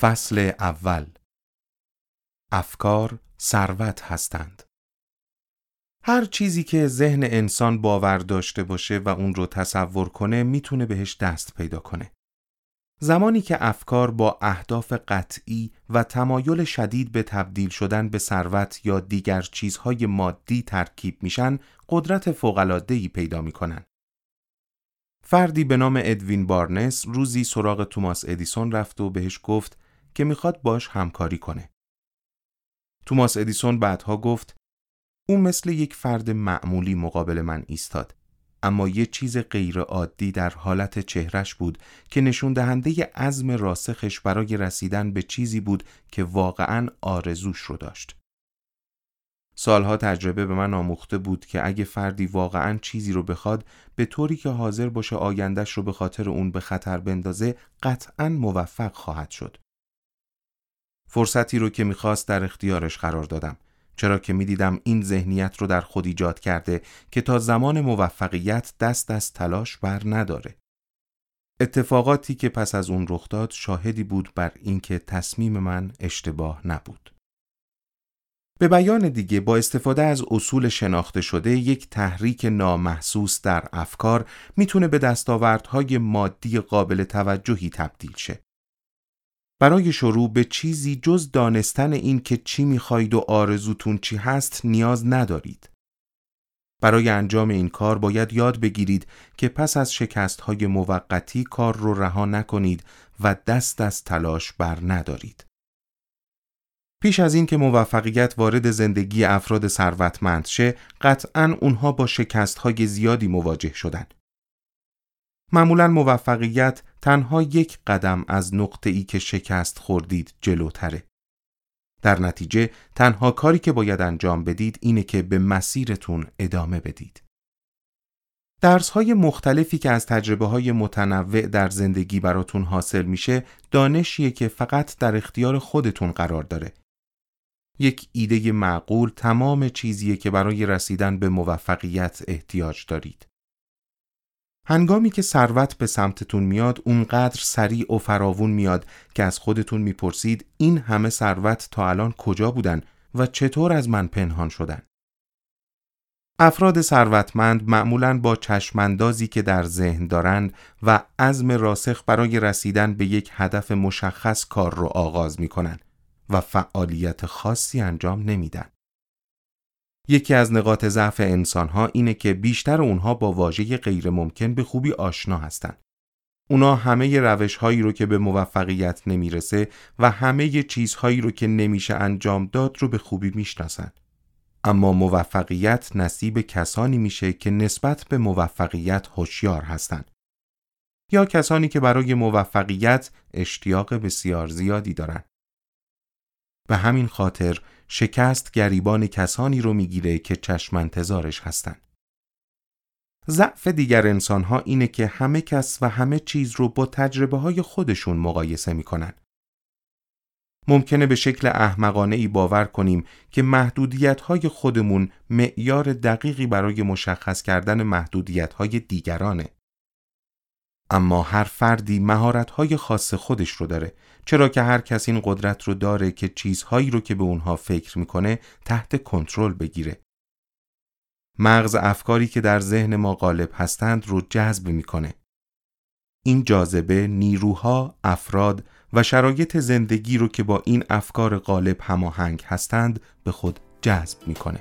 فصل اول افکار ثروت هستند. هر چیزی که ذهن انسان باور داشته باشه و اون رو تصور کنه می‌تونه بهش دست پیدا کنه. زمانی که افکار با اهداف قطعی و تمایل شدید به تبدیل شدن به ثروت یا دیگر چیزهای مادی ترکیب میشن، قدرت فوق‌العاده‌ای پیدا می‌کنن. فردی به نام ادوین بارنس روزی سراغ توماس ادیسون رفت و بهش گفت که می‌خواد باش همکاری کنه. توماس ادیسون بعدها گفت او مثل یک فرد معمولی مقابل من ایستاد اما یه چیز غیر عادی در حالت چهرش بود که نشون دهنده عزم راسخش برای رسیدن به چیزی بود که واقعا آرزوش رو داشت. سالها تجربه به من آموخته بود که اگه فردی واقعا چیزی رو بخواد به طوری که حاضر باشه آیندهش رو به خاطر اون به خطر بندازه قطعا موفق خواهد شد. فرصتی رو که می‌خواست در اختیارش قرار دادم چرا که می‌دیدم این ذهنیت رو در خود ایجاد کرده که تا زمان موفقیت دست از تلاش بر نداره. اتفاقاتی که پس از اون رخ داد شاهدی بود بر اینکه تصمیم من اشتباه نبود. به بیان دیگه با استفاده از اصول شناخته شده یک تحریک نامحسوس در افکار می‌تونه به دستاوردهای مادی قابل توجهی تبدیل شه. برای شروع به چیزی جز دانستن این که چی می‌خواید و آرزوتون چی هست نیاز ندارید. برای انجام این کار باید یاد بگیرید که پس از شکست های موقتی کار رو رها نکنید و دست از تلاش بر ندارید. پیش از این که موفقیت وارد زندگی افراد ثروتمند شه، قطعا اونها با شکست های زیادی مواجه شدن. معمولا موفقیت تنها یک قدم از نقطه ای که شکست خوردید جلوتره. در نتیجه تنها کاری که باید انجام بدید اینه که به مسیرتون ادامه بدید. درس های مختلفی که از تجربه های متنوع در زندگی براتون حاصل میشه دانشیه که فقط در اختیار خودتون قرار داره. یک ایده معقول تمام چیزیه که برای رسیدن به موفقیت احتیاج دارید. هنگامی که ثروت به سمتتون میاد اونقدر سریع و فراوون میاد که از خودتون می‌پرسید این همه ثروت تا الان کجا بودن و چطور از من پنهان شدن افراد ثروتمند معمولا با چشماندازی که در ذهن دارند و عزم راسخ برای رسیدن به یک هدف مشخص کار رو آغاز می‌کنن و فعالیت خاصی انجام نمیدن. یکی از نقاط ضعف انسانها اینه که بیشتر اونها با واژه غیر ممکن به خوبی آشنا هستند. اونا همه روش هایی رو که به موفقیت نمی‌رسه و همه چیزهایی رو که نمیشه انجام داد رو به خوبی می‌شناسن. اما موفقیت نصیب کسانی میشه که نسبت به موفقیت هوشیار هستند. یا کسانی که برای موفقیت اشتیاق بسیار زیادی دارن. به همین خاطر شکست گریبان کسانی رو می‌گیره که چشم انتظارش هستن. ضعف دیگر انسانها اینه که همه کس و همه چیز رو با تجربه های خودشون مقایسه می‌کنن. ممکنه به شکل احمقانه ای باور کنیم که محدودیت های خودمون معیار دقیقی برای مشخص کردن محدودیت های دیگرانه. اما هر فردی مهارت‌های خاص خودش رو داره. چرا که هر کس این قدرت رو داره که چیزهایی رو که به اونها فکر می‌کنه تحت کنترل بگیره. مغز افکاری که در ذهن ما غالب هستند رو جذب می‌کنه. این جاذبه نیروها افراد و شرایط زندگی رو که با این افکار غالب هماهنگ هستند به خود جذب می‌کنه.